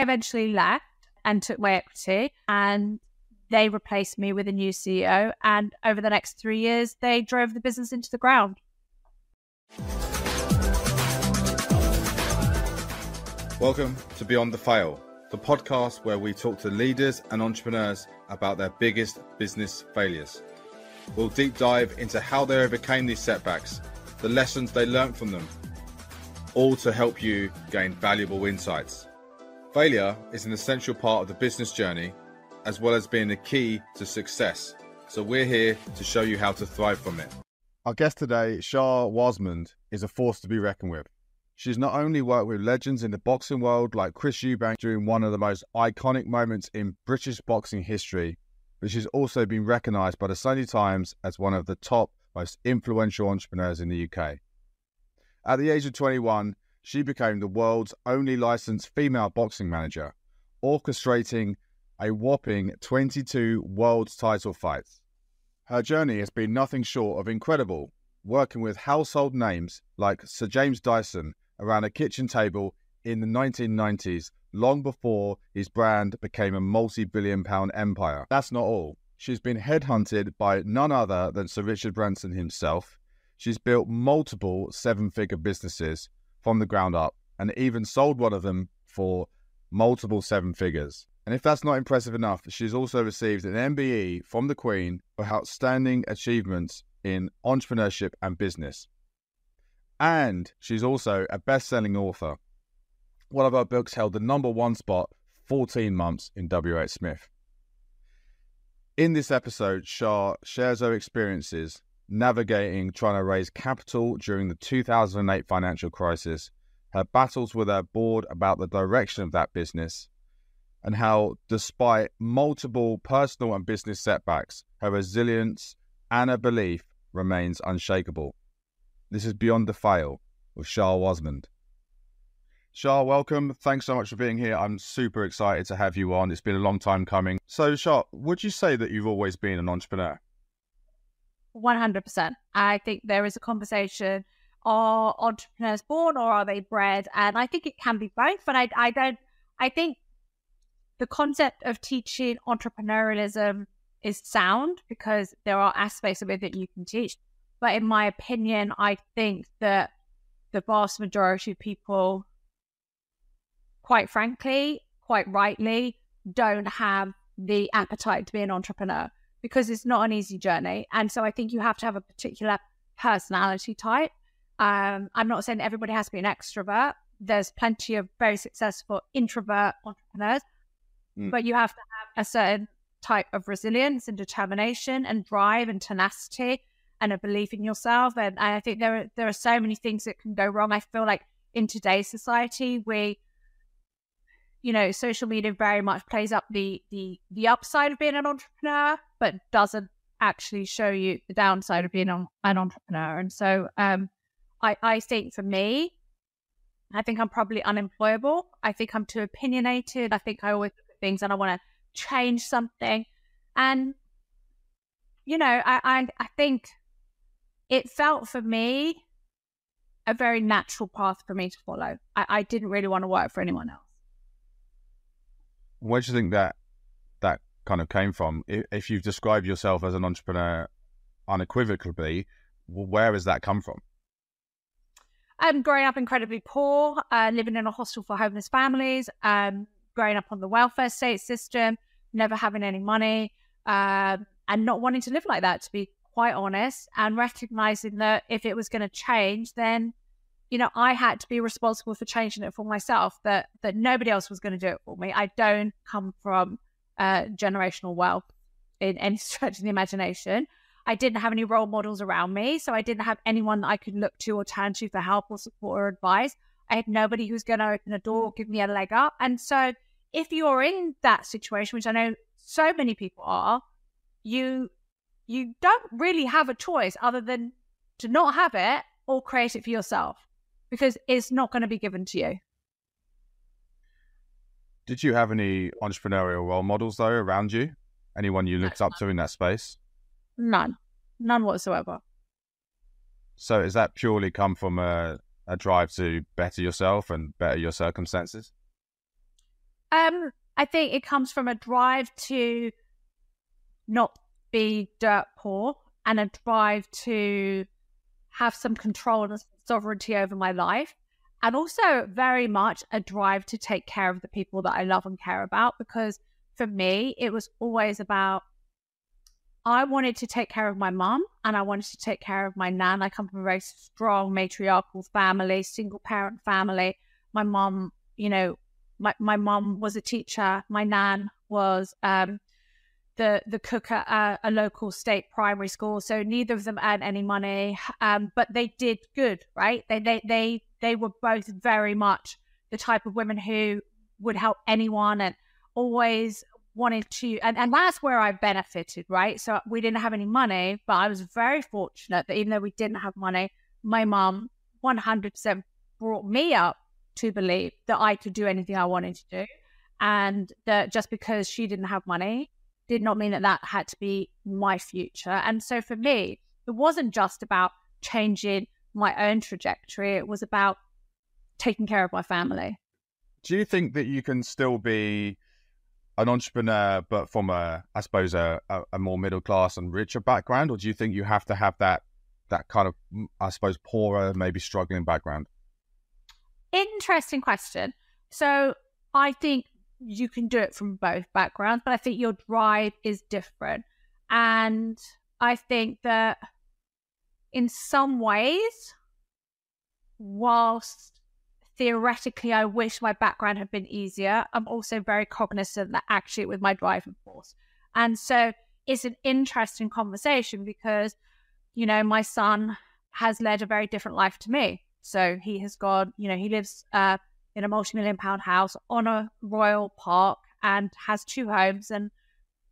eventually left and took my equity and they replaced me with a new CEO. And over the next three years, they drove the business into the ground. Welcome to Beyond the Fail, the podcast where we talk to leaders and entrepreneurs about their biggest business failures. We'll deep dive into how they overcame these setbacks, the lessons they learned from them, all to help you gain valuable insights. Failure is an essential part of the business journey, as well as being the key to success. So we're here to show you how to thrive from it. Our guest today, Shaa Wasmund, is a force to be reckoned with. She's not only worked with legends in the boxing world like Chris Eubank during one of the most iconic moments in British boxing history, but she's also been recognised by the Sunday Times as one of the top most influential entrepreneurs in the UK. At the age of 21, she became the world's only licensed female boxing manager, orchestrating a whopping 22 world title fights. Her journey has been nothing short of incredible, working with household names like Sir James Dyson around a kitchen table in the 1990s, long before his brand became a multi billion pound empire. That's not all. She's been headhunted by none other than Sir Richard Branson himself. She's built multiple seven figure businesses from the ground up and even sold one of them for multiple seven figures. And if that's not impressive enough, she's also received an MBE from the Queen for outstanding achievements in entrepreneurship and business. And she's also a best selling author. One of her books held the number one spot 14 months in WH Smith. In this episode, Shaa shares her experiences navigating trying to raise capital during the 2008 financial crisis, her battles with her board about the direction of that business, and how, despite multiple personal and business setbacks, her resilience and her belief remains unshakable. This is Beyond the Fail with Shaa Wasmund. Shaa, welcome. Thanks so much for being here. I'm super excited to have you on. It's been a long time coming. So, Shaa, would you say that you've always been an entrepreneur? 100%. I think there is a conversation are entrepreneurs born or are they bred? And I think it can be both, but I, I don't, I think the concept of teaching entrepreneurialism is sound because there are aspects of it that you can teach. But in my opinion, I think that the vast majority of people, quite frankly, quite rightly, don't have the appetite to be an entrepreneur because it's not an easy journey. And so I think you have to have a particular personality type. Um, I'm not saying everybody has to be an extrovert. There's plenty of very successful introvert entrepreneurs, mm. but you have to have a certain type of resilience and determination and drive and tenacity and a belief in yourself. And I think there are there are so many things that can go wrong. I feel like in today's society, we you know, social media very much plays up the the the upside of being an entrepreneur, but doesn't actually show you the downside of being an, entrepreneur. And so, um, I I think for me, I think I'm probably unemployable. I think I'm too opinionated. I think I always look at things and I want to change something. And you know, I I, I think it felt for me a very natural path for me to follow. I, I didn't really want to work for anyone else. Where do you think that kind of came from? If, you describe yourself as an entrepreneur unequivocally, where has that come from? Um, growing up incredibly poor, uh, living in a hostel for homeless families, um, growing up on the welfare state system, never having any money, uh, and not wanting to live like that, to be quite honest, and recognizing that if it was going to change, then you know, I had to be responsible for changing it for myself. That that nobody else was going to do it for me. I don't come from uh, generational wealth in any stretch of the imagination. I didn't have any role models around me, so I didn't have anyone that I could look to or turn to for help or support or advice. I had nobody who's going to open a door give me a leg up. And so, if you're in that situation, which I know so many people are, you you don't really have a choice other than to not have it or create it for yourself because it's not going to be given to you. Did you have any entrepreneurial role models though around you? Anyone you looked up to in that space? None, none whatsoever. So, is that purely come from a, a drive to better yourself and better your circumstances? Um, I think it comes from a drive to not be dirt poor and a drive to have some control and sovereignty over my life. And also very much a drive to take care of the people that I love and care about. Because for me, it was always about I wanted to take care of my mum and I wanted to take care of my nan. I come from a very strong matriarchal family, single parent family. My mum, you know, my, my mum was a teacher. My nan was um, the the cook at a, a, local state primary school. So neither of them earned any money, um, but they did good, right? They they they they were both very much the type of women who would help anyone and always wanted to and, and that's where I benefited, right? So we didn't have any money, but I was very fortunate that even though we didn't have money, my mom 100% brought me up to believe that I could do anything I wanted to do. And that just because she didn't have money did not mean that that had to be my future. And so for me, it wasn't just about changing my own trajectory, it was about taking care of my family. Do you think that you can still be an entrepreneur, but from a, I suppose, a, a, more middle class and richer background, or do you think you have to have that that kind of, I suppose, poorer, maybe struggling background? Interesting question. So I think you can do it from both backgrounds, but I think your drive is different, and I think that in some ways, whilst theoretically, I wish my background had been easier. I'm also very cognizant that actually with my driving force. And so it's an interesting conversation because, you know, my son has led a very different life to me. So he has gone, you know, he lives uh, in a multi million pound house on a royal park and has two homes and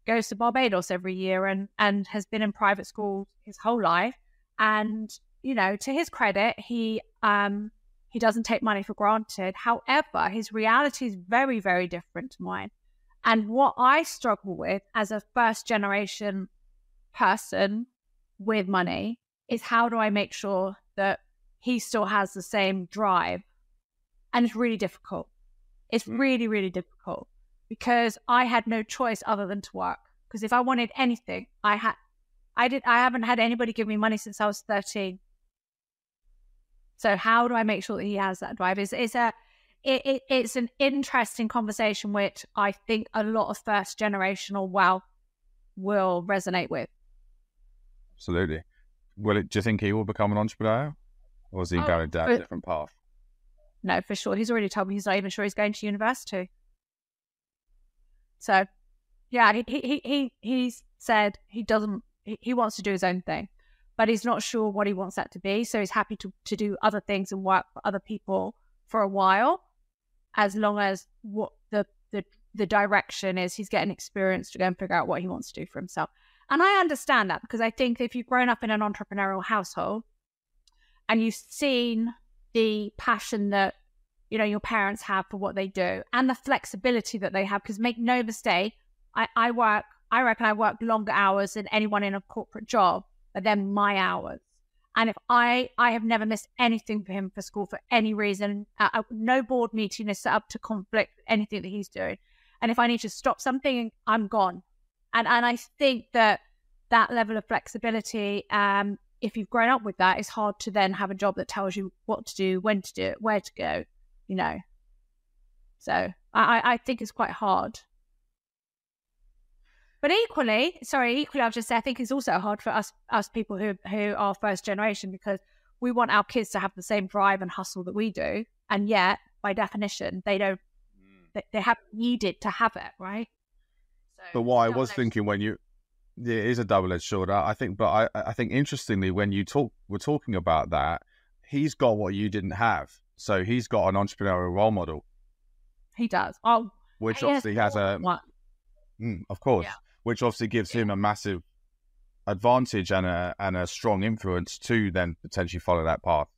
goes to Barbados every year and, and has been in private school his whole life. And, you know, to his credit, he um, he doesn't take money for granted. However, his reality is very, very different to mine. And what I struggle with as a first generation person with money is how do I make sure that he still has the same drive? And it's really difficult. It's mm. really, really difficult because I had no choice other than to work. Because if I wanted anything, I had, I did, I haven't had anybody give me money since I was 13. So how do I make sure that he has that drive? Is it's a it, it, it's an interesting conversation which I think a lot of first generational wealth will resonate with. Absolutely. Will it? Do you think he will become an entrepreneur, or is he oh, going down a different path? No, for sure. He's already told me he's not even sure he's going to university. So, yeah, he he he he's said he doesn't. He, wants to do his own thing but he's not sure what he wants that to be. So he's happy to, to do other things and work for other people for a while, as long as what the, the, the direction is he's getting experience to go and figure out what he wants to do for himself. And I understand that because I think if you've grown up in an entrepreneurial household and you've seen the passion that you know your parents have for what they do and the flexibility that they have, because make no mistake, I, I work I reckon I work longer hours than anyone in a corporate job but they're my hours. And if I, I have never missed anything for him for school for any reason, uh, uh, no board meeting is set up to conflict anything that he's doing. And if I need to stop something, I'm gone. And and I think that that level of flexibility, um, if you've grown up with that, it's hard to then have a job that tells you what to do, when to do it, where to go, you know. So I, I think it's quite hard. But equally, sorry, equally, I've just said I think it's also hard for us us people who who are first generation because we want our kids to have the same drive and hustle that we do, and yet by definition they don't mm. they, they haven't needed to have it, right? So, but what I was thinking when you yeah, it is a double edged sword. I think, but I I think interestingly when you talk we're talking about that, he's got what you didn't have, so he's got an entrepreneurial role model. He does. Oh, which obviously has a. Mm, of course. Yeah which obviously gives him a massive advantage and a and a strong influence to then potentially follow that path.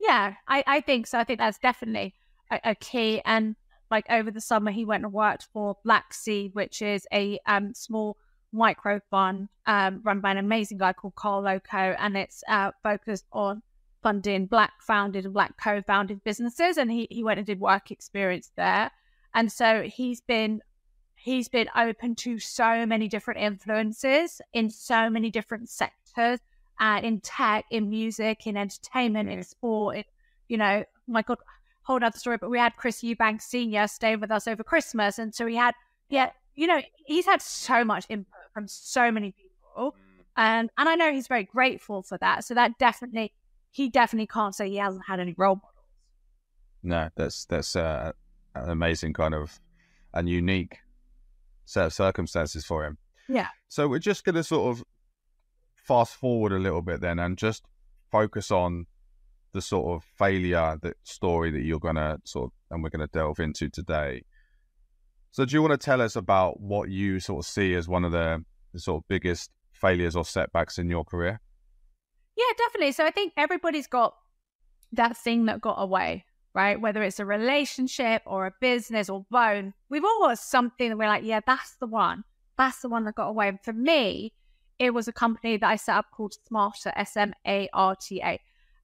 Yeah, I, I think so. I think that's definitely a, a key. And like over the summer, he went and worked for Black Seed, which is a um, small micro fund um, run by an amazing guy called Karl Lokko, and it's uh, focused on funding Black founded and Black co founded businesses. And he, he went and did work experience there. And so he's been he's been open to so many different influences in so many different sectors and in tech, in music, in entertainment, in sport, in, you know, my God, whole other story, but we had Chris Eubank Sr. stay with us over Christmas. And so he had, yeah, you know, he's had so much input from so many people. Mm. And, and I know he's very grateful for that. So that definitely, he definitely can't say he hasn't had any role models. No, that's, that's uh, an amazing kind of and unique set of circumstances for him. Yeah. So we're just going to sort of fast forward a little bit then and just focus on the sort of failure that story that you're gonna sort of and we're gonna delve into today. So do you want to tell us about what you sort of see as one of the, the sort of biggest failures or setbacks in your career? Yeah, definitely. So I think everybody's got that thing that got away, right? Whether it's a relationship or a business or bone, we've all got something that we're like, yeah, that's the one. That's the one that got away. And for me, it was a company that I set up called Smarta, S M A R T A.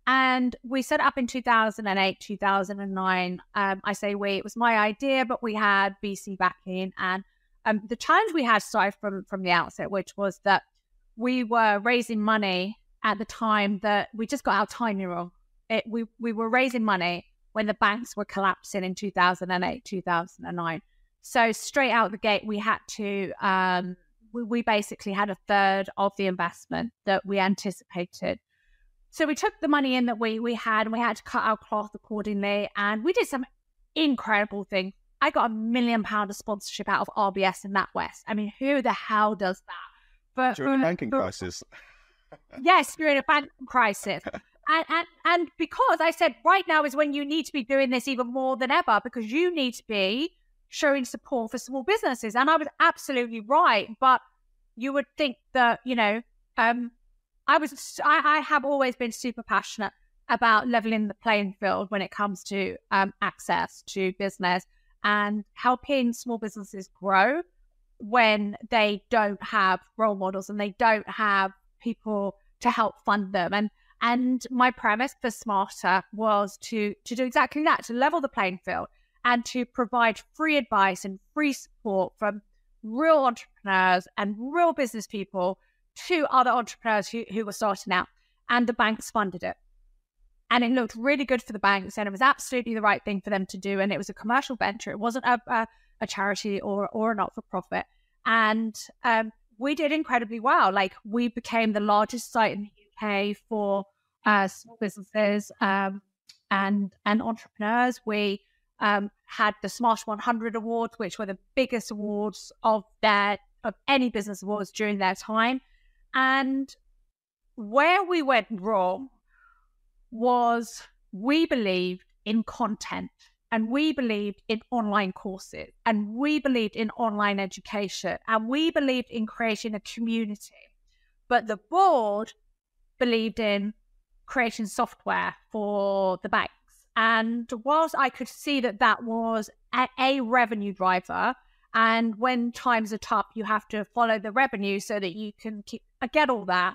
And we set up in 2008, 2009. Um, I say we, it was my idea, but we had VC backing. And um, the challenge we had started from, from the outset, which was that we were raising money at the time that we just got our timing wrong. It, we, we were raising money when the banks were collapsing in 2008, 2009. So straight out the gate, we had to, um, we, we basically had a third of the investment that we anticipated so we took the money in that we we had and we had to cut our cloth accordingly. And we did some incredible things. I got a million pound of sponsorship out of RBS in NatWest. I mean, who the hell does that? But during a banking crisis. yes, during a banking crisis. and, and and because I said right now is when you need to be doing this even more than ever because you need to be showing support for small businesses. And I was absolutely right. But you would think that, you know, um, I was I, I, have always been super passionate about leveling the playing field when it comes to um, access to business and helping small businesses grow when they don't have role models and they don't have people to help fund them. And and my premise for Smarta was to to do exactly that to level the playing field and to provide free advice and free support from real entrepreneurs and real business people to other entrepreneurs who, who were starting out, and the banks funded it. And it looked really good for the banks, and it was absolutely the right thing for them to do. And it was a commercial venture; it wasn't a, a, a charity or or a not for profit. And um, we did incredibly well. Like we became the largest site in the UK for uh, small businesses um, and and entrepreneurs. We um, had the Smarta 100 awards, which were the biggest awards of their of any business awards during their time. And where we went wrong was we believed in content and we believed in online courses and we believed in online education and we believed in creating a community. But the board believed in creating software for the banks. And whilst I could see that that was a, a revenue driver, and when times are tough, you have to follow the revenue so that you can keep. I get all that.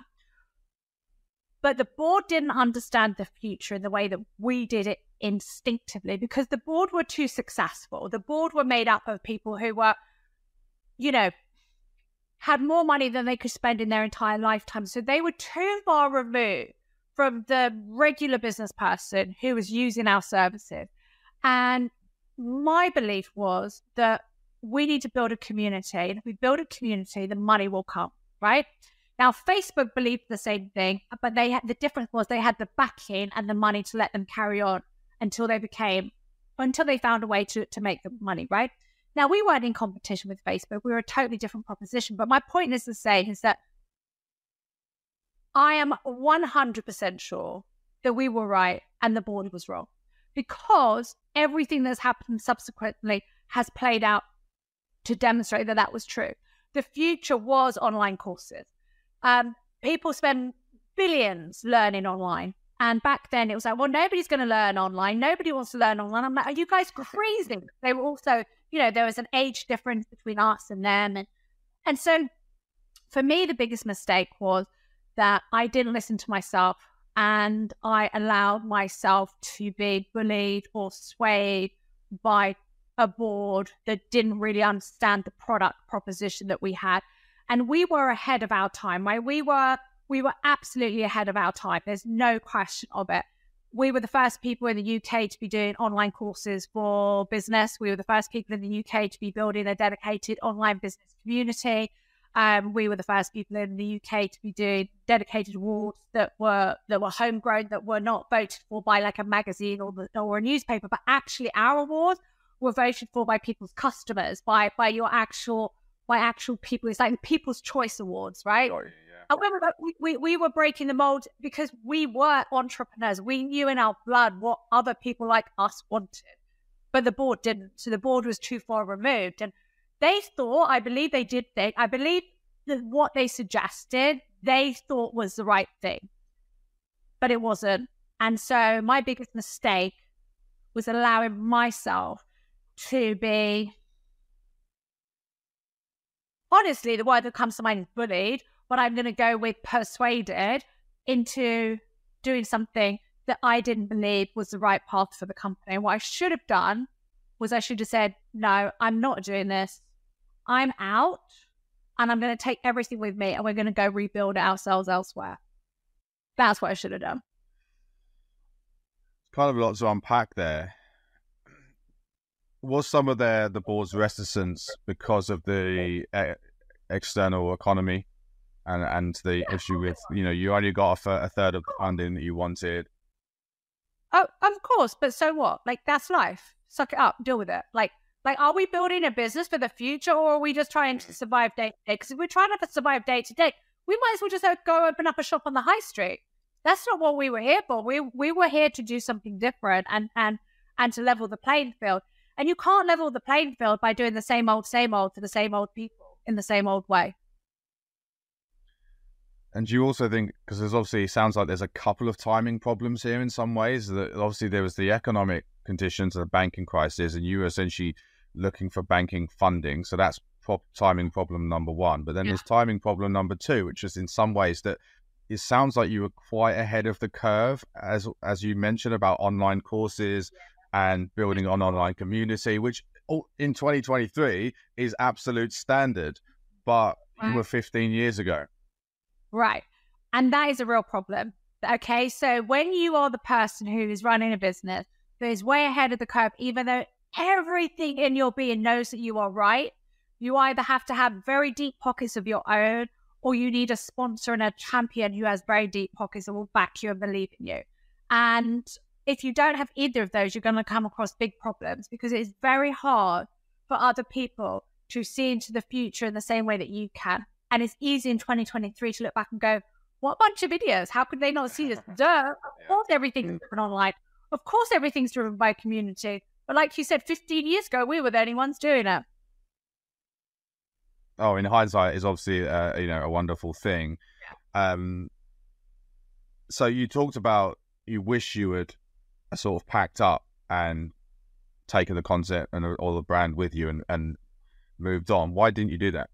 But the board didn't understand the future in the way that we did it instinctively because the board were too successful. The board were made up of people who were, you know, had more money than they could spend in their entire lifetime. So they were too far removed from the regular business person who was using our services. And my belief was that we need to build a community. And if we build a community, the money will come, right? Now, Facebook believed the same thing, but they had the difference was they had the backing and the money to let them carry on until they became, until they found a way to, to make the money, right? Now, we weren't in competition with Facebook. We were a totally different proposition. But my point is to say is that I am 100% sure that we were right and the board was wrong because everything that's happened subsequently has played out to demonstrate that that was true. The future was online courses. Um, people spend billions learning online. And back then it was like, well, nobody's going to learn online. Nobody wants to learn online. I'm like, are you guys crazy? they were also, you know, there was an age difference between us and them. And, and so for me, the biggest mistake was that I didn't listen to myself and I allowed myself to be bullied or swayed by a board that didn't really understand the product proposition that we had. And we were ahead of our time? We were we were absolutely ahead of our time. There's no question of it. We were the first people in the UK to be doing online courses for business. We were the first people in the UK to be building a dedicated online business community. Um, we were the first people in the UK to be doing dedicated awards that were that were homegrown, that were not voted for by like a magazine or the, or a newspaper, but actually our awards were voted for by people's customers, by by your actual by actual people. It's like the People's Choice Awards, right? Oh, yeah. However, we, we, we were breaking the mold because we were entrepreneurs. We knew in our blood what other people like us wanted, but the board didn't. So the board was too far removed. And they thought, I believe they did think, I believe that what they suggested, they thought was the right thing, but it wasn't. And so my biggest mistake was allowing myself to be honestly the word that comes to mind is bullied but i'm going to go with persuaded into doing something that i didn't believe was the right path for the company. And what i should have done was i should have said no i'm not doing this. I'm out and i'm going to take everything with me and we're going to go rebuild ourselves elsewhere. That's what i should have done. Kind of a lot to unpack there was some of the the board's reticence because of the uh, external economy and and the issue with you know you only got a, a third of the funding that you wanted. Oh, of course, but so what? Like that's life. Suck it up, deal with it. Like like are we building a business for the future or are we just trying to survive day to day? Because if we're trying to survive day to day, we might as well just go open up a shop on the high street. That's not what we were here for. We we were here to do something different and and and to level the playing field. And you can't level the playing field by doing the same old, same old to the same old people in the same old way. And do you also think, because there's obviously, sounds like there's a couple of timing problems here in some ways, that obviously there was the economic conditions of the banking crisis, and you were essentially looking for banking funding. So that's pro- timing problem number one. But then yeah. there's timing problem number two, which is in some ways that it sounds like you were quite ahead of the curve, as as you mentioned about online courses and building an online community, which in 2023 is absolute standard, but right. you were 15 years ago. Right. And that is a real problem. Okay. So when you are the person who is running a business that is way ahead of the curve, even though everything in your being knows that you are right, you either have to have very deep pockets of your own or you need a sponsor and a champion who has very deep pockets and will back you and believe in you. And if you don't have either of those, you're going to come across big problems because it's very hard for other people to see into the future in the same way that you can. And it's easy in 2023 to look back and go, what bunch of idiots? How could they not see this? Duh. Of course, everything's driven online. Of course, everything's driven by community. But like you said, 15 years ago, we were the only ones doing it. Oh, in hindsight, is obviously uh, you know a wonderful thing. Yeah. Um, so you talked about you wish you had sort of packed up and taken the concept and all the brand with you and, and moved on. Why didn't you do that?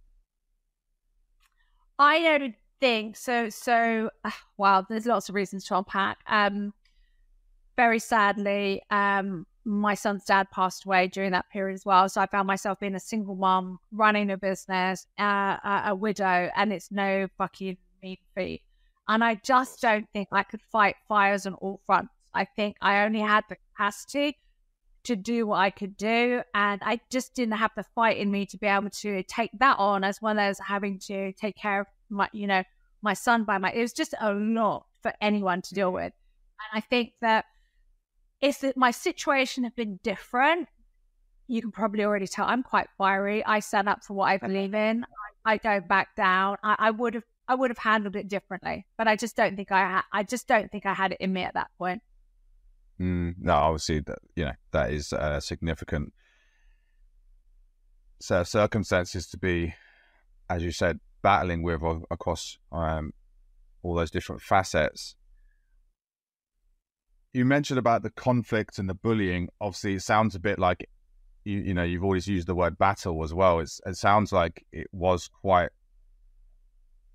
I don't think so. So, uh, wow, there's lots of reasons to unpack. Um, very sadly, um, my son's dad passed away during that period as well. So I found myself being a single mom, running a business, uh, a, widow, and it's no fucking meat feet. And I just don't think I could fight fires on all fronts. I think I only had the capacity to do what I could do. And I just didn't have the fight in me to be able to take that on as well as having to take care of my, you know, my son by my, it was just a lot for anyone to deal with. And I think that if my situation had been different, you can probably already tell I'm quite fiery. I stand up for what I believe in. I don't back down. I, I would have I would have handled it differently, but I just don't think I ha- I just don't think I had it in me at that point. Mm, no, obviously that you know that is a significant set of circumstances to be, as you said, battling with across um, all those different facets. You mentioned about the conflict and the bullying. Obviously, it sounds a bit like you you know you've always used the word battle as well. It's, it sounds like it was quite,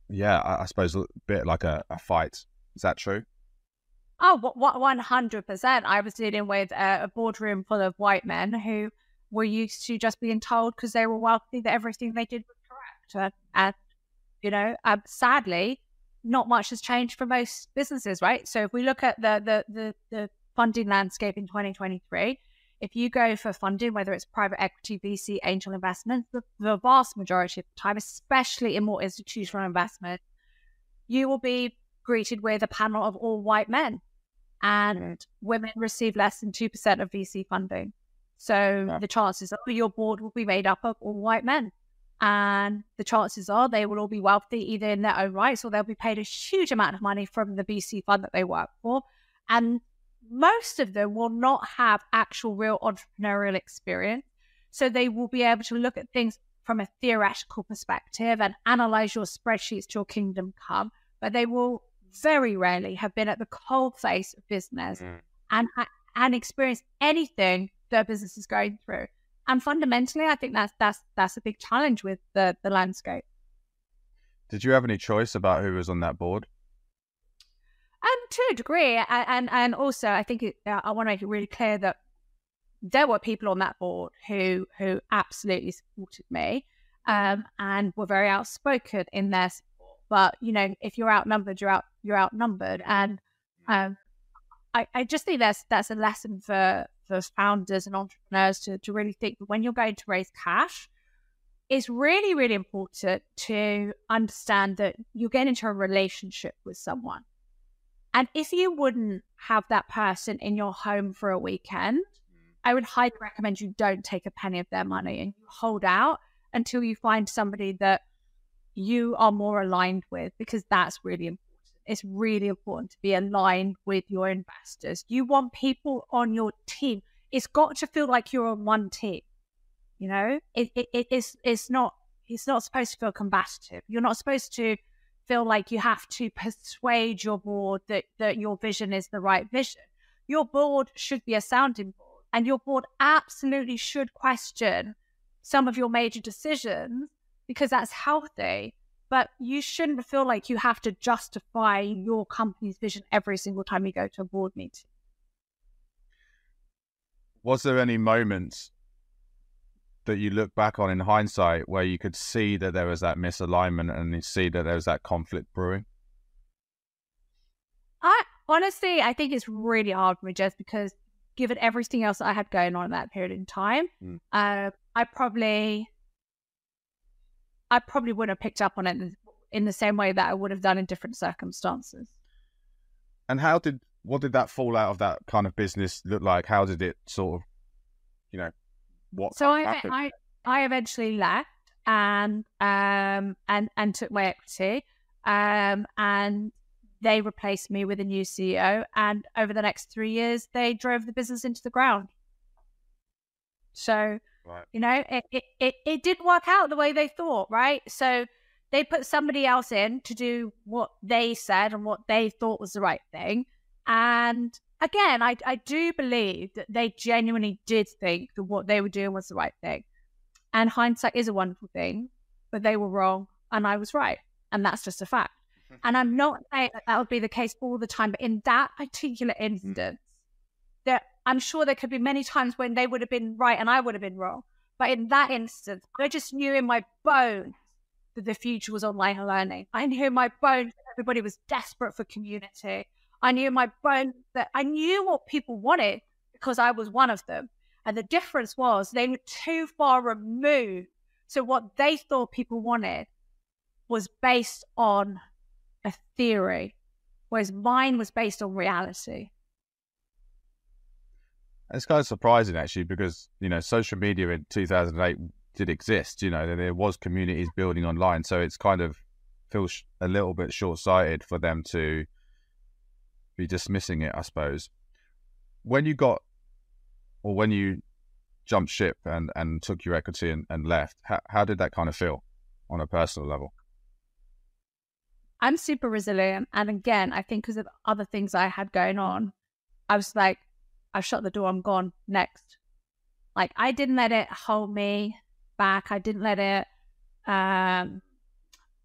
yeah, I, I suppose a bit like a, a fight. Is that true? Oh, one hundred percent. I was dealing with a, boardroom full of white men who were used to just being told because they were wealthy that everything they did was correct. And, and you know, um, sadly, not much has changed for most businesses, right? So if we look at the the the, the funding landscape in 2023, if you go for funding, whether it's private equity, VC, angel investment, the, the vast majority of the time, especially in more institutional investment, you will be greeted with a panel of all white men, and women receive less than two percent of VC funding. So yeah. the chances are your board will be made up of all white men. And the chances are they will all be wealthy either in their own rights or they'll be paid a huge amount of money from the VC fund that they work for. And most of them will not have actual real entrepreneurial experience. So they will be able to look at things from a theoretical perspective and analyze your spreadsheets to your kingdom come, but they will very rarely have been at the cold face of business mm. and and experience anything their business is going through. And fundamentally, I think that's that's that's a big challenge with the the landscape. Did you have any choice about who was on that board? Um, to a degree, and and also I think it, uh, I want to make it really clear that there were people on that board who who absolutely supported me, um, and were very outspoken in their support. But you know, if you're outnumbered, you're out you're outnumbered, and um, I I just think that's that's a lesson for for founders and entrepreneurs to, to really think that when you're going to raise cash, it's really, really important to understand that you're getting into a relationship with someone. And if you wouldn't have that person in your home for a weekend, mm. I would highly recommend you don't take a penny of their money and you hold out until you find somebody that you are more aligned with because that's really important. It's really important to be aligned with your investors. You want people on your team. It's got to feel like you're on one team. You know, it, it, it is it's not it's not supposed to feel combative. You're not supposed to feel like you have to persuade your board that, that your vision is the right vision. Your board should be a sounding board, and your board absolutely should question some of your major decisions because that's healthy but you shouldn't feel like you have to justify your company's vision every single time you go to a board meeting. Was there any moments that you look back on in hindsight where you could see that there was that misalignment and you see that there was that conflict brewing? I honestly, I think it's really hard for me just because given everything else I had going on in that period in time, mm. uh, I probably I probably wouldn't have picked up on it in the same way that I would have done in different circumstances. And how did what did that fallout of that kind of business look like? How did it sort of, you know, what? So I, I I eventually left and um and and took my equity um and they replaced me with a new CEO and over the next three years they drove the business into the ground. So Right. You know, it, it, it, it didn't work out the way they thought, right? So they put somebody else in to do what they said and what they thought was the right thing. And again, I, I do believe that they genuinely did think that what they were doing was the right thing. And hindsight is a wonderful thing, but they were wrong and I was right. And that's just a fact. and I'm not saying that that would be the case all the time, but in that particular mm. instance, I'm sure there could be many times when they would have been right and I would have been wrong. But in that instance, I just knew in my bones that the future was online learning. I knew in my bones that everybody was desperate for community. I knew in my bones that I knew what people wanted because I was one of them. And the difference was they were too far removed. So what they thought people wanted was based on a theory, whereas mine was based on reality. It's kind of surprising actually because you know social media in 2008 did exist. You know there was communities building online, so it's kind of feels a little bit short sighted for them to be dismissing it. I suppose when you got or when you jumped ship and, and took your equity and, and left, how, how did that kind of feel on a personal level? I'm super resilient. And again, I think because of other things I had going on, I was like, I've shut the door, I'm gone. Next. Like I didn't let it hold me back. I didn't let it um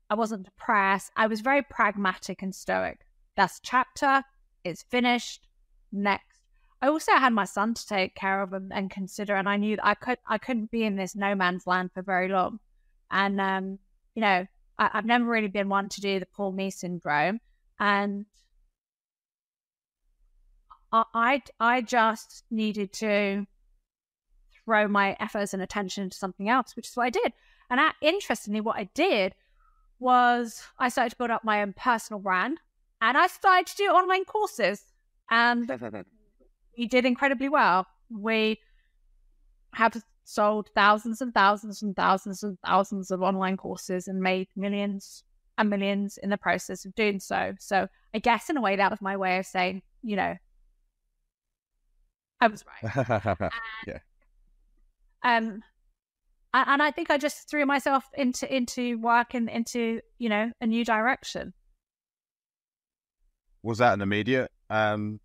I wasn't depressed. I was very pragmatic and stoic. That's chapter, it's finished. Next. I also had my son to take care of and, and consider, and I knew that I could I couldn't be in this no man's land for very long. And um, you know, I, have never really been one to do the poor me syndrome, and I, I just needed to throw my efforts and attention into something else, which is what I did. And I, interestingly, what I did was I started to build up my own personal brand, and I started to do online courses, and we did incredibly well. We have sold thousands and thousands and thousands and thousands of online courses and made millions and millions in the process of doing so. So I guess in a way that was my way of saying, you know, I was right. yeah. Um and I think I just threw myself into into work and into, you know, a new direction. Was that an immediate um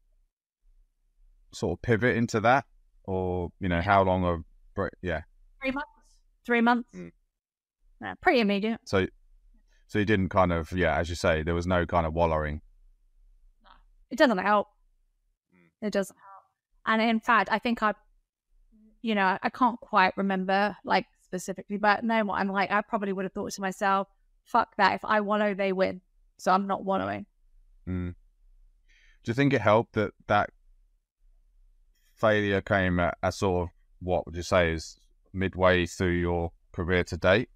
sort of pivot into that? Or, you know, how long of yeah. Three months. Three months. Mm. Yeah, pretty immediate. So, so you didn't kind of yeah, as you say, there was no kind of wallowing. No, it doesn't help. Mm. It doesn't help. And in fact, I think I, you know, I can't quite remember like specifically, but no, I'm like, I probably would have thought to myself, "Fuck that! If I wallow, they win." So I'm not wallowing. Mm. Do you think it helped that that failure came at a sort of what would you say is midway through your career to date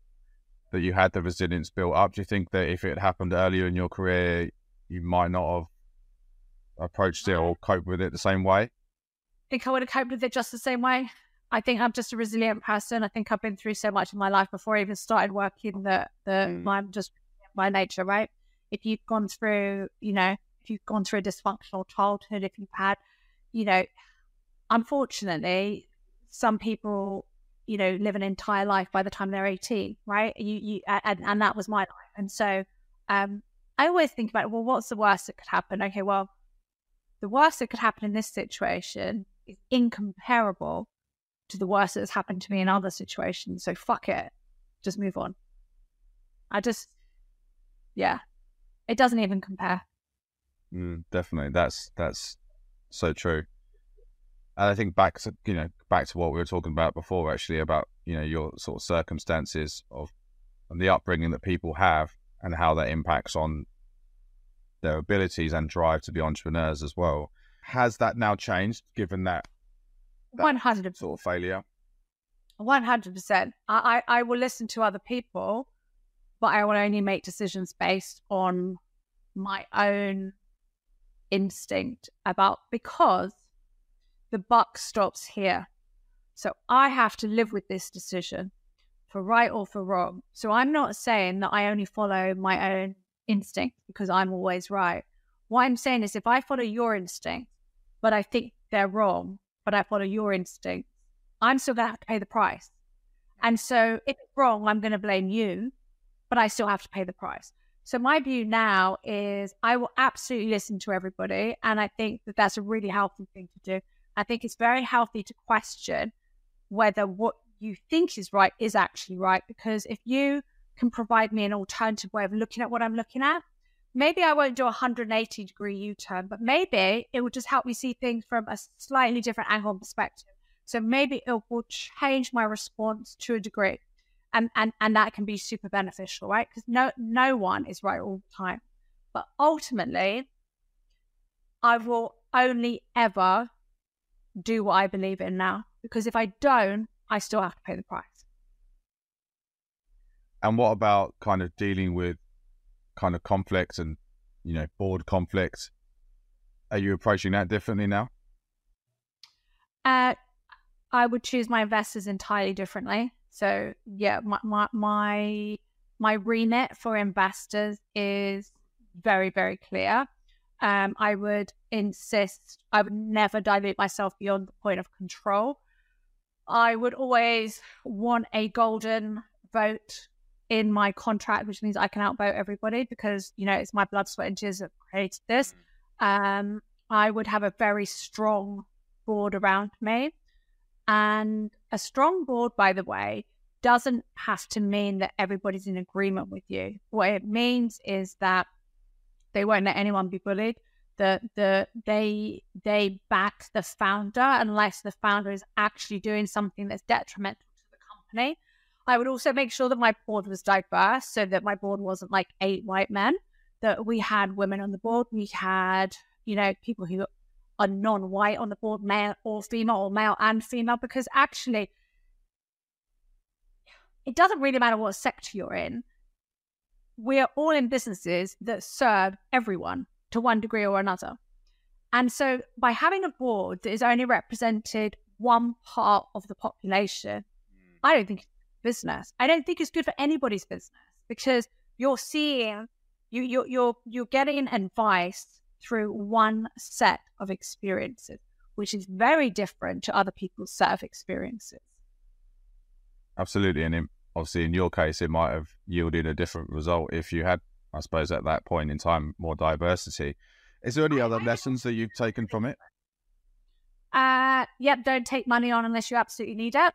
that you had the resilience built up? Do you think that if it had happened earlier in your career, you might not have approached it or coped with it the same way? I think I would have coped with it just the same way. I think I'm just a resilient person. I think I've been through so much in my life before I even started working that that mm. I'm just by nature, right? If you've gone through, you know, if you've gone through a dysfunctional childhood, if you've had, you know, unfortunately, some people, you know, live an entire life by the time they're 18, right? You, you, and, and that was my life. And so, um, I always think about, well, what's the worst that could happen? Okay, well, the worst that could happen in this situation is incomparable to the worst that's happened to me in other situations. So fuck it, just move on. I just, yeah, it doesn't even compare. Mm, definitely, that's that's so true. And I think back to you know back to what we were talking about before, actually about you know your sort of circumstances of and the upbringing that people have and how that impacts on their abilities and drive to be entrepreneurs as well. Has that now changed given that one hundred sort of failure? One hundred percent. I I will listen to other people, but I will only make decisions based on my own instinct about because the buck stops here. So I have to live with this decision for right or for wrong. So I'm not saying that I only follow my own instinct because I'm always right. What I'm saying is if I follow your instinct, but I think they're wrong, but I follow your instinct, I'm still going to have to pay the price. And so if it's wrong, I'm going to blame you, but I still have to pay the price. So my view now is I will absolutely listen to everybody. And I think that that's a really healthy thing to do. I think it's very healthy to question whether what you think is right is actually right. Because if you can provide me an alternative way of looking at what I'm looking at, maybe I won't do a 180 degree U turn, but maybe it will just help me see things from a slightly different angle and perspective. So maybe it will change my response to a degree. And, and, and that can be super beneficial, right? Because no, no one is right all the time. But ultimately, I will only ever do what I believe in now. Because if I don't, I still have to pay the price. And what about kind of dealing with kind of conflict and, you know, board conflict? Are you approaching that differently now? Uh, I would choose my investors entirely differently. So yeah, my my my, my remit for investors is very very clear um, I would insist I would never dilute myself beyond the point of control. I would always want a golden vote in my contract, which means I can outvote everybody because, you know, it's my blood, sweat, and tears that created this. Mm. Um, I would have a very strong board around me. And a strong board, by the way, doesn't have to mean that everybody's in agreement with you. What it means is that they won't let anyone be bullied. the the they they back the founder unless the founder is actually doing something that's detrimental to the company. I would also make sure that my board was diverse so that my board wasn't like eight white men, that we had women on the board, we had, you know, people who are non-white on the board, male or female or male and female, because actually it doesn't really matter what sector you're in. We're all in businesses that serve everyone to one degree or another. And so by having a board that is only represented one part of the population, mm. I don't think business. I don't think it's good for anybody's business because you're seeing you you're you're you're getting advice through one set of experiences, which is very different to other people's set of experiences. Absolutely. And in, obviously, in your case, it might have yielded a different result if you had I suppose at that point in time, more diversity. Is there any other lessons that you've taken from it? Uh, yep. Don't take money on unless you absolutely need it.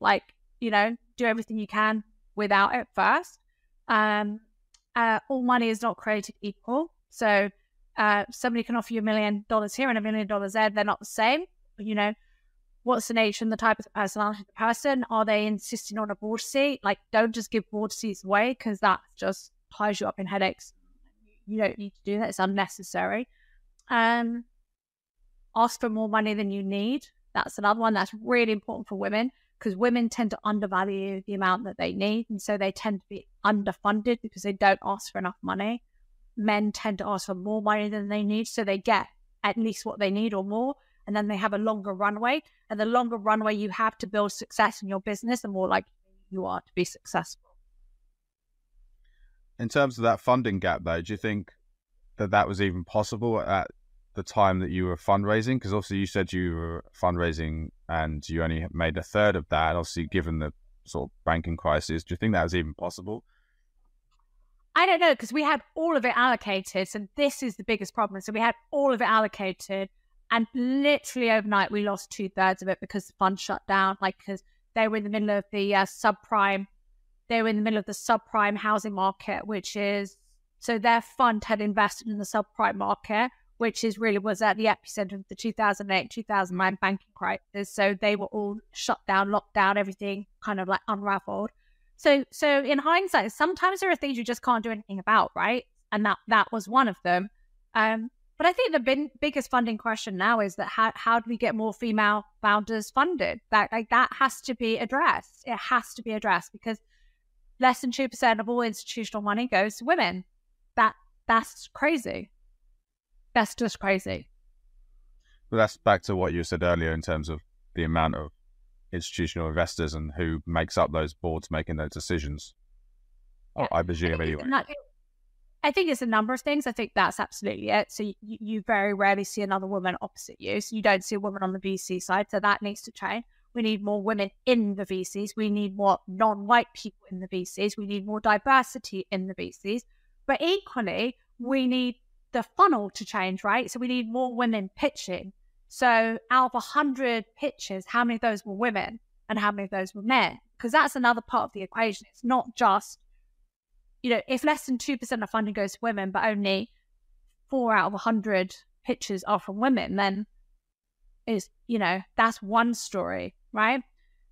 Like, you know, do everything you can without it first. Um, uh, all money is not created equal. So, uh, somebody can offer you a million dollars here and a million dollars there. They're not the same. You know, what's the nature and the type of personality of the person? Are they insisting on a board seat? Like, don't just give board seats away because that just ties you up in headaches. You don't need to do that. It's unnecessary. Um, ask for more money than you need. That's another one that's really important for women because women tend to undervalue the amount that they need. And so they tend to be underfunded because they don't ask for enough money. Men tend to ask for more money than they need. So they get at least what they need or more. And then they have a longer runway. And the longer runway you have to build success in your business, the more likely you are to be successful in terms of that funding gap, though, do you think that that was even possible at the time that you were fundraising? Because obviously you said you were fundraising and you only made a third of that. Obviously, given the sort of banking crisis, do you think that was even possible? I don't know because we had all of it allocated. and this is the biggest problem. So we had all of it allocated, and literally overnight we lost two thirds of it because the fund shut down. Like because they were in the middle of the uh, subprime they were in the middle of the subprime housing market, which is so their fund had invested in the subprime market, which is really was at the epicenter of the 2008 2009 banking crisis. So they were all shut down, locked down, everything kind of like unraveled. So so in hindsight, sometimes there are things you just can't do anything about, right? And that that was one of them. Um, but I think the bin, biggest funding question now is that how how do we get more female founders funded? That like that has to be addressed. It has to be addressed because less than 2% of all institutional money goes to women. That That's crazy. That's just crazy. Well, that's back to what you said earlier in terms of the amount of institutional investors and who makes up those boards making those decisions. Yeah. Oh, I presume I anyway. I think it's a number of things. I think that's absolutely it. So you, you very rarely see another woman opposite you. So you don't see a woman on the VC side. So that needs to change. We need more women in the VCs. We need more non white people in the VCs. We need more diversity in the VCs. But equally, we need the funnel to change, right? So we need more women pitching. So out of 100 pitches, how many of those were women and how many of those were men? Because that's another part of the equation. It's not just, you know, if less than 2% of funding goes to women, but only four out of 100 pitches are from women, then is, you know, that's one story right?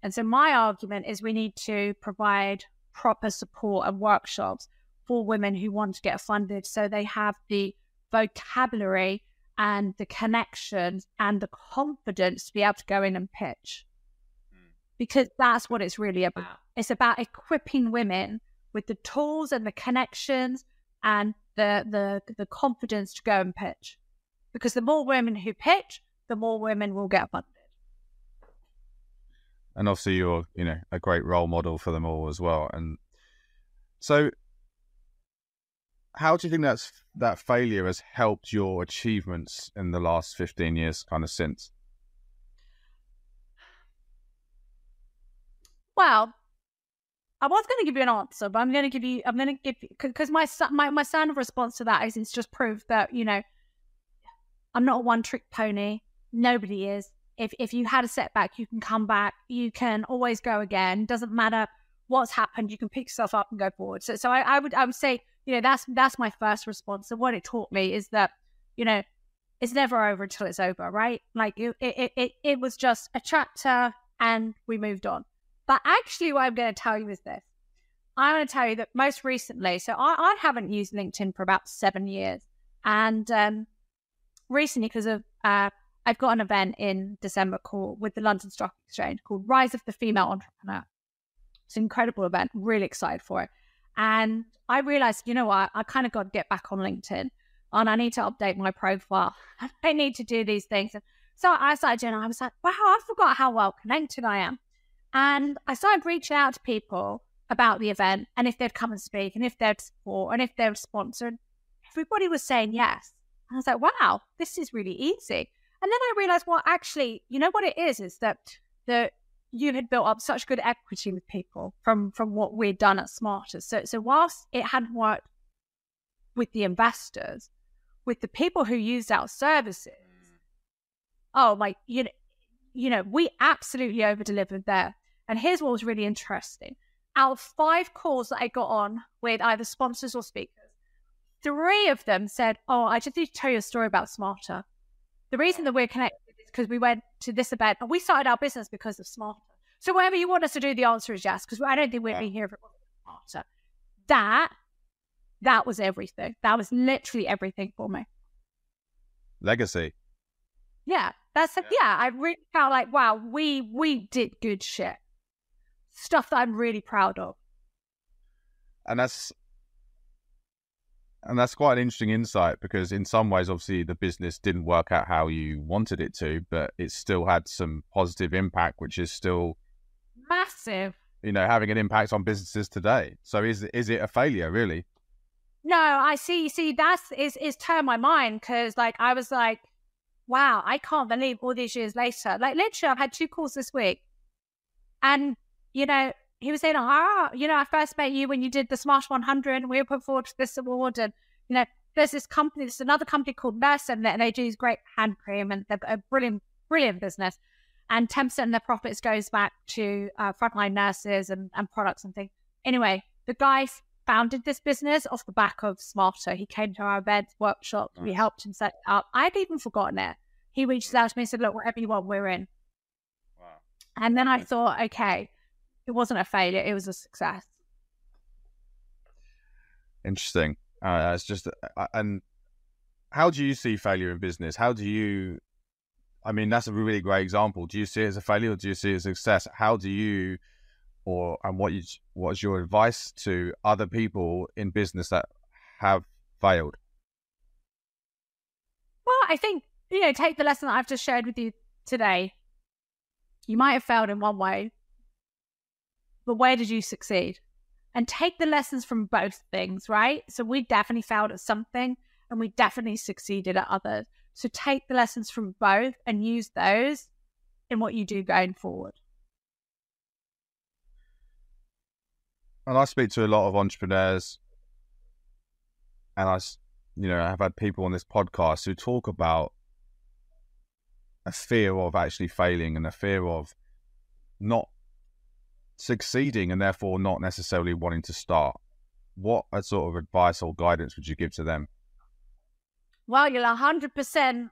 And so my argument is we need to provide proper support and workshops for women who want to get funded so they have the vocabulary and the connections and the confidence to be able to go in and pitch. Hmm. Because that's what it's really about. It's about equipping women with the tools and the connections and the the the confidence to go and pitch. Because the more women who pitch, the more women will get funded and obviously you're you know a great role model for them all as well and so how do you think that's that failure has helped your achievements in the last 15 years kind of since well I was going to give you an answer, but I'm going to give you. I'm going to give because my my my standard response to that is it's just proof that you know I'm not a one trick pony. Nobody is if if you had a setback, you can come back. You can always go again. Doesn't matter what's happened. You can pick yourself up and go forward. So so I, I would I would say you know that's that's my first response. And what it taught me is that you know, it's never over until it's over, right? Like it, it, it, it was just a chapter and we moved on. But actually, what I'm going to tell you is this. I'm going to tell you that most recently, so I, I haven't used LinkedIn for about seven years. And um, recently, because of, uh, I've got an event in December called with the London Stock Exchange called Rise of the Female Entrepreneur. It's an incredible event, really excited for it. And I realized, you know what, I kind of got to get back on LinkedIn and I need to update my profile. I need to do these things. And so I started doing I was like, wow, I forgot how well connected I am. And I started reaching out to people about the event and if they'd come and speak and if they'd support and if they'd sponsor. Everybody was saying yes. And I was like, wow, this is really easy. And then I realized, well, actually, you know what it is, is that the you had built up such good equity with people from from what we'd done at Smarta. So so whilst it hadn't worked with the investors, with the people who used our services, oh my, you know, you know, we absolutely over delivered there. And here's what was really interesting: out of five calls that I got on with either sponsors or speakers, three of them said, "Oh, I just need to tell you a story about Smarta." The reason that we're connected because we went to this event and we started our business because of Smarta. So whatever you want us to do, the answer is yes, because I don't think we'd be here if it wasn't Smarta. That, that was everything. That was literally everything for me. Legacy. Yeah, that's yeah. yeah I really felt like wow, we we did good shit, stuff that I'm really proud of. And that's and that's quite an interesting insight because, in some ways, obviously, the business didn't work out how you wanted it to, but it still had some positive impact, which is still massive. You know, having an impact on businesses today. So, is is it a failure, really? No, I see. See, that's is is turned my mind because, like, I was like, wow, I can't believe all these years later. Like, literally, I've had two calls this week, and you know, he was saying, ah, you know, I first met you when you did the Smarta 100 and we were put forward to this award. And, you know, there's this company, there's another company called Nurse and they do great hand cream and they've got a brilliant, brilliant business. And 10% of their profits goes back to uh, frontline nurses and, and products and things. Anyway, the guy founded this business off the back of Smarta. He came to our event workshop. We helped him set it up. I'd even forgotten it. He reached out to me and said, look, whatever you want, we're in. Wow. And then I thought, okay, it wasn't a failure; it was a success. Interesting. Uh, it's just, uh, and how do you see failure in business? How do you? I mean, that's a really great example. Do you see it as a failure, or do you see it as a success? How do you, or and what you, what is your advice to other people in business that have failed? Well, I think you know, take the lesson that I've just shared with you today. You might have failed in one way, but where did you succeed? And take the lessons from both things, right? So we definitely failed at something and we definitely succeeded at others. So take the lessons from both and use those in what you do going forward. And I speak to a lot of entrepreneurs, and I, you know, I've had people on this podcast who talk about a fear of actually failing and a fear of not succeeding and therefore not necessarily wanting to start, what a sort of advice or guidance would you give to them? Well, you'll 100%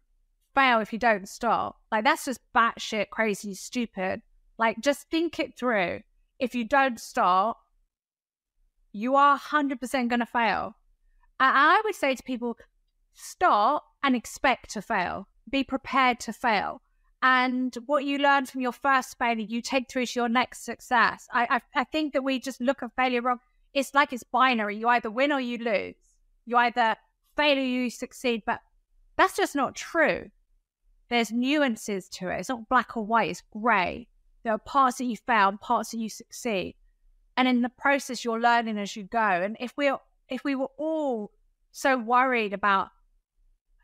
fail if you don't start. Like, that's just batshit crazy, stupid. Like, just think it through. If you don't start, you are 100% going to fail. And I would say to people, start and expect to fail. Be prepared to fail and what you learn from your first failure, you take through to your next success. I, I, I think that we just look at failure wrong. It's like it's binary. You either win or you lose. You either fail or you succeed, but that's just not true. There's nuances to it. It's not black or white. It's grey. There are parts that you fail and parts that you succeed, and in the process, you're learning as you go. And if we're if we were all so worried about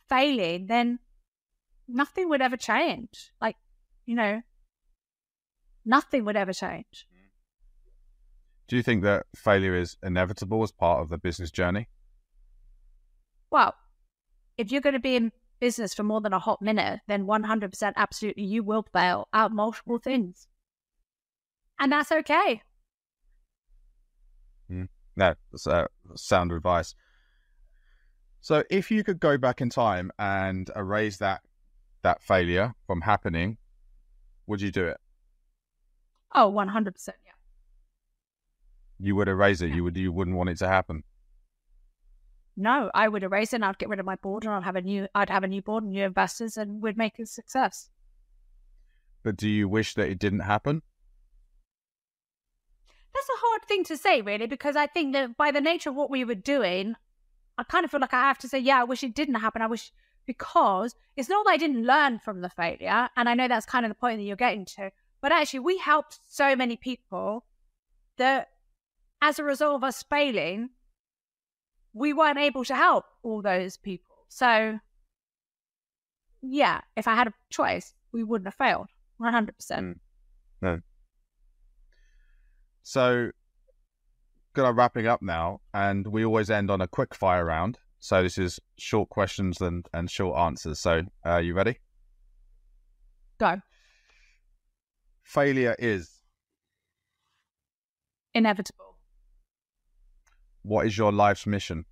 failing, then nothing would ever change. Like, you know, nothing would ever change. Do you think that failure is inevitable as part of the business journey? Well, if you're going to be in business for more than a hot minute, then 100% absolutely you will fail at multiple things. And that's okay. Mm. No, that's uh, sound advice. So if you could go back in time and erase that that failure from happening, would you do it? Oh, 100%. Yeah. You would erase it. You would you wouldn't want it to happen. No, I would erase it and I'd get rid of my board and I'd have a new I'd have a new board and new investors and we'd make it a success. But do you wish that it didn't happen? That's a hard thing to say, really, because I think that by the nature of what we were doing, I kind of feel like I have to say, yeah, I wish it didn't happen. I wish because it's not that I didn't learn from the failure, and I know that's kind of the point that you're getting to, but actually we helped so many people that as a result of us failing, we weren't able to help all those people. So yeah, if I had a choice, we wouldn't have failed. One hundred percent. Mm. No. So, gonna wrapping up now, and we always end on a quick fire round. So this is short questions and and short answers. So, uh, you ready? Go. Failure is Inevitable. what is your life's mission?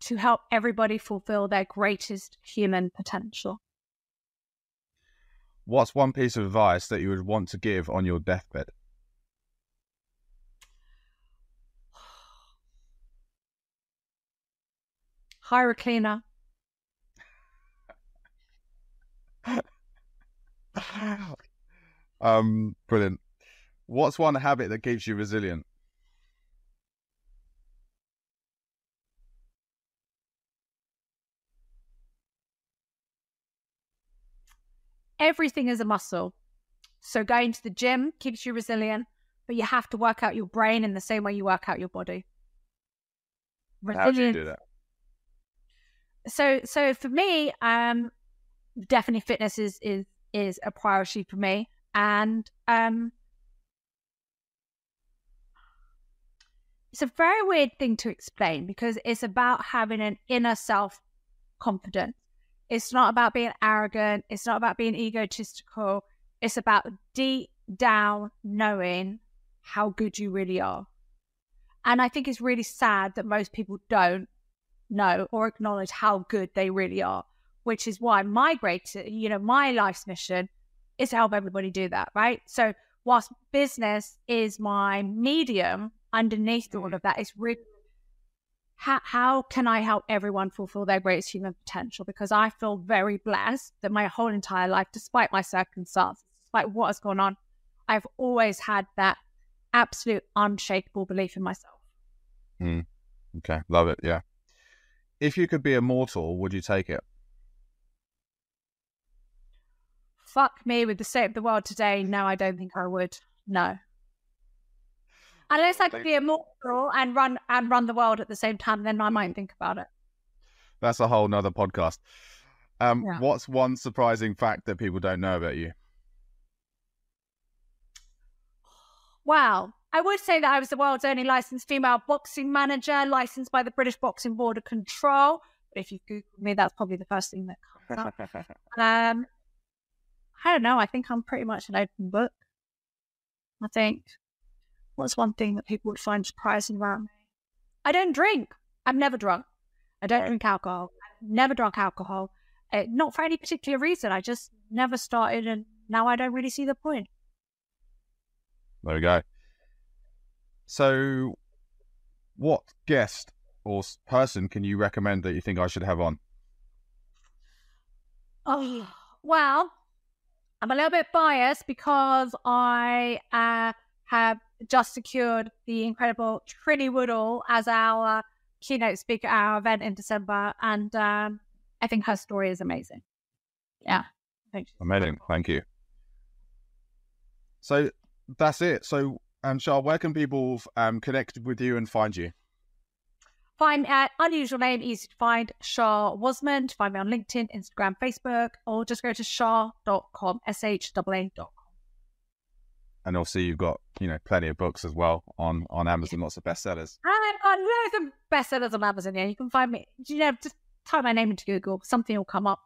To help everybody fulfill their greatest human potential. What's one piece of advice that you would want to give on your deathbed? Hire a cleaner. um, brilliant. What's one habit that keeps you resilient? Everything is a muscle. So going to the gym keeps you resilient, but you have to work out your brain in the same way you work out your body. How do you do that? So so for me um definitely fitness is is is a priority for me. And um it's a very weird thing to explain because it's about having an inner self confidence it's not about being arrogant. It's not about being egotistical. It's about deep down knowing how good you really are. And i think it's really sad that most people don't know or acknowledge how good they really are, which is why my great, you know, my life's mission is to help everybody do that, right? So, whilst business is my medium, underneath all of that is really how, how can I help everyone fulfill their greatest human potential? Because I feel very blessed that my whole entire life, despite my circumstances, despite what has gone on, I've always had that absolute unshakable belief in myself. Mm. Okay, love it. Yeah if you could be immortal, would you take it? Fuck me with the state of the world today. No, I don't think I would. No. Unless I could be immortal and run and run the world at the same time, then I might think about it. That's a whole nother podcast. Um, yeah. What's one surprising fact that people don't know about you? Wow. I would say that I was the world's only licensed female boxing manager, licensed by the British Boxing Board of Control. But if you Google me, that's probably the first thing that comes up. um, I don't know. I think I'm pretty much an open book. I think what's one thing that people would find surprising about me? I don't drink. I've never drunk. I don't drink alcohol. I've never drunk alcohol. Uh, not for any particular reason. I just never started, and now I don't really see the point. There we go. So, what guest or person can you recommend that you think I should have on? Oh, well, I'm a little bit biased because I uh, have just secured the incredible Trinny Woodall as our keynote speaker at our event in December, and um, I think her story is amazing. Yeah, amazing. Thank you. So that's it. So and Shaa, where can people um, connect with you and find you? Find uh, unusual name, easy to find, Shaa Wasmund. Find me on LinkedIn, Instagram, Facebook, or just go to shaa.com, S-H-A-A.com. And also you've got, you know, plenty of books as well on, on Amazon, lots of bestsellers. I've got loads of bestsellers on Amazon, yeah. You can find me, you know, just type my name into Google, something will come up.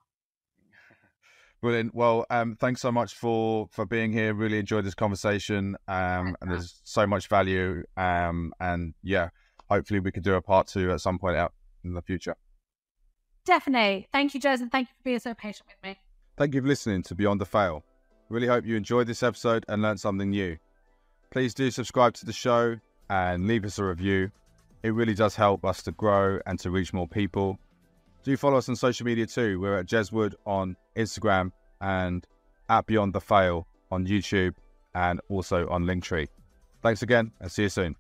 Brilliant. Well, um, thanks so much for for being here. Really enjoyed this conversation, um, and there's so much value. Um, and yeah, hopefully we could do a part two at some point out in the future. Definitely. Thank you, Jez, and thank you for being so patient with me. Thank you for listening to Beyond the Fail. Really hope you enjoyed this episode and learned something new. Please do subscribe to the show and leave us a review. It really does help us to grow and to reach more people. Do follow us on social media too. We're at Jeswood on Instagram and at Beyond the Fail on YouTube and also on Linktree. Thanks again and see you soon.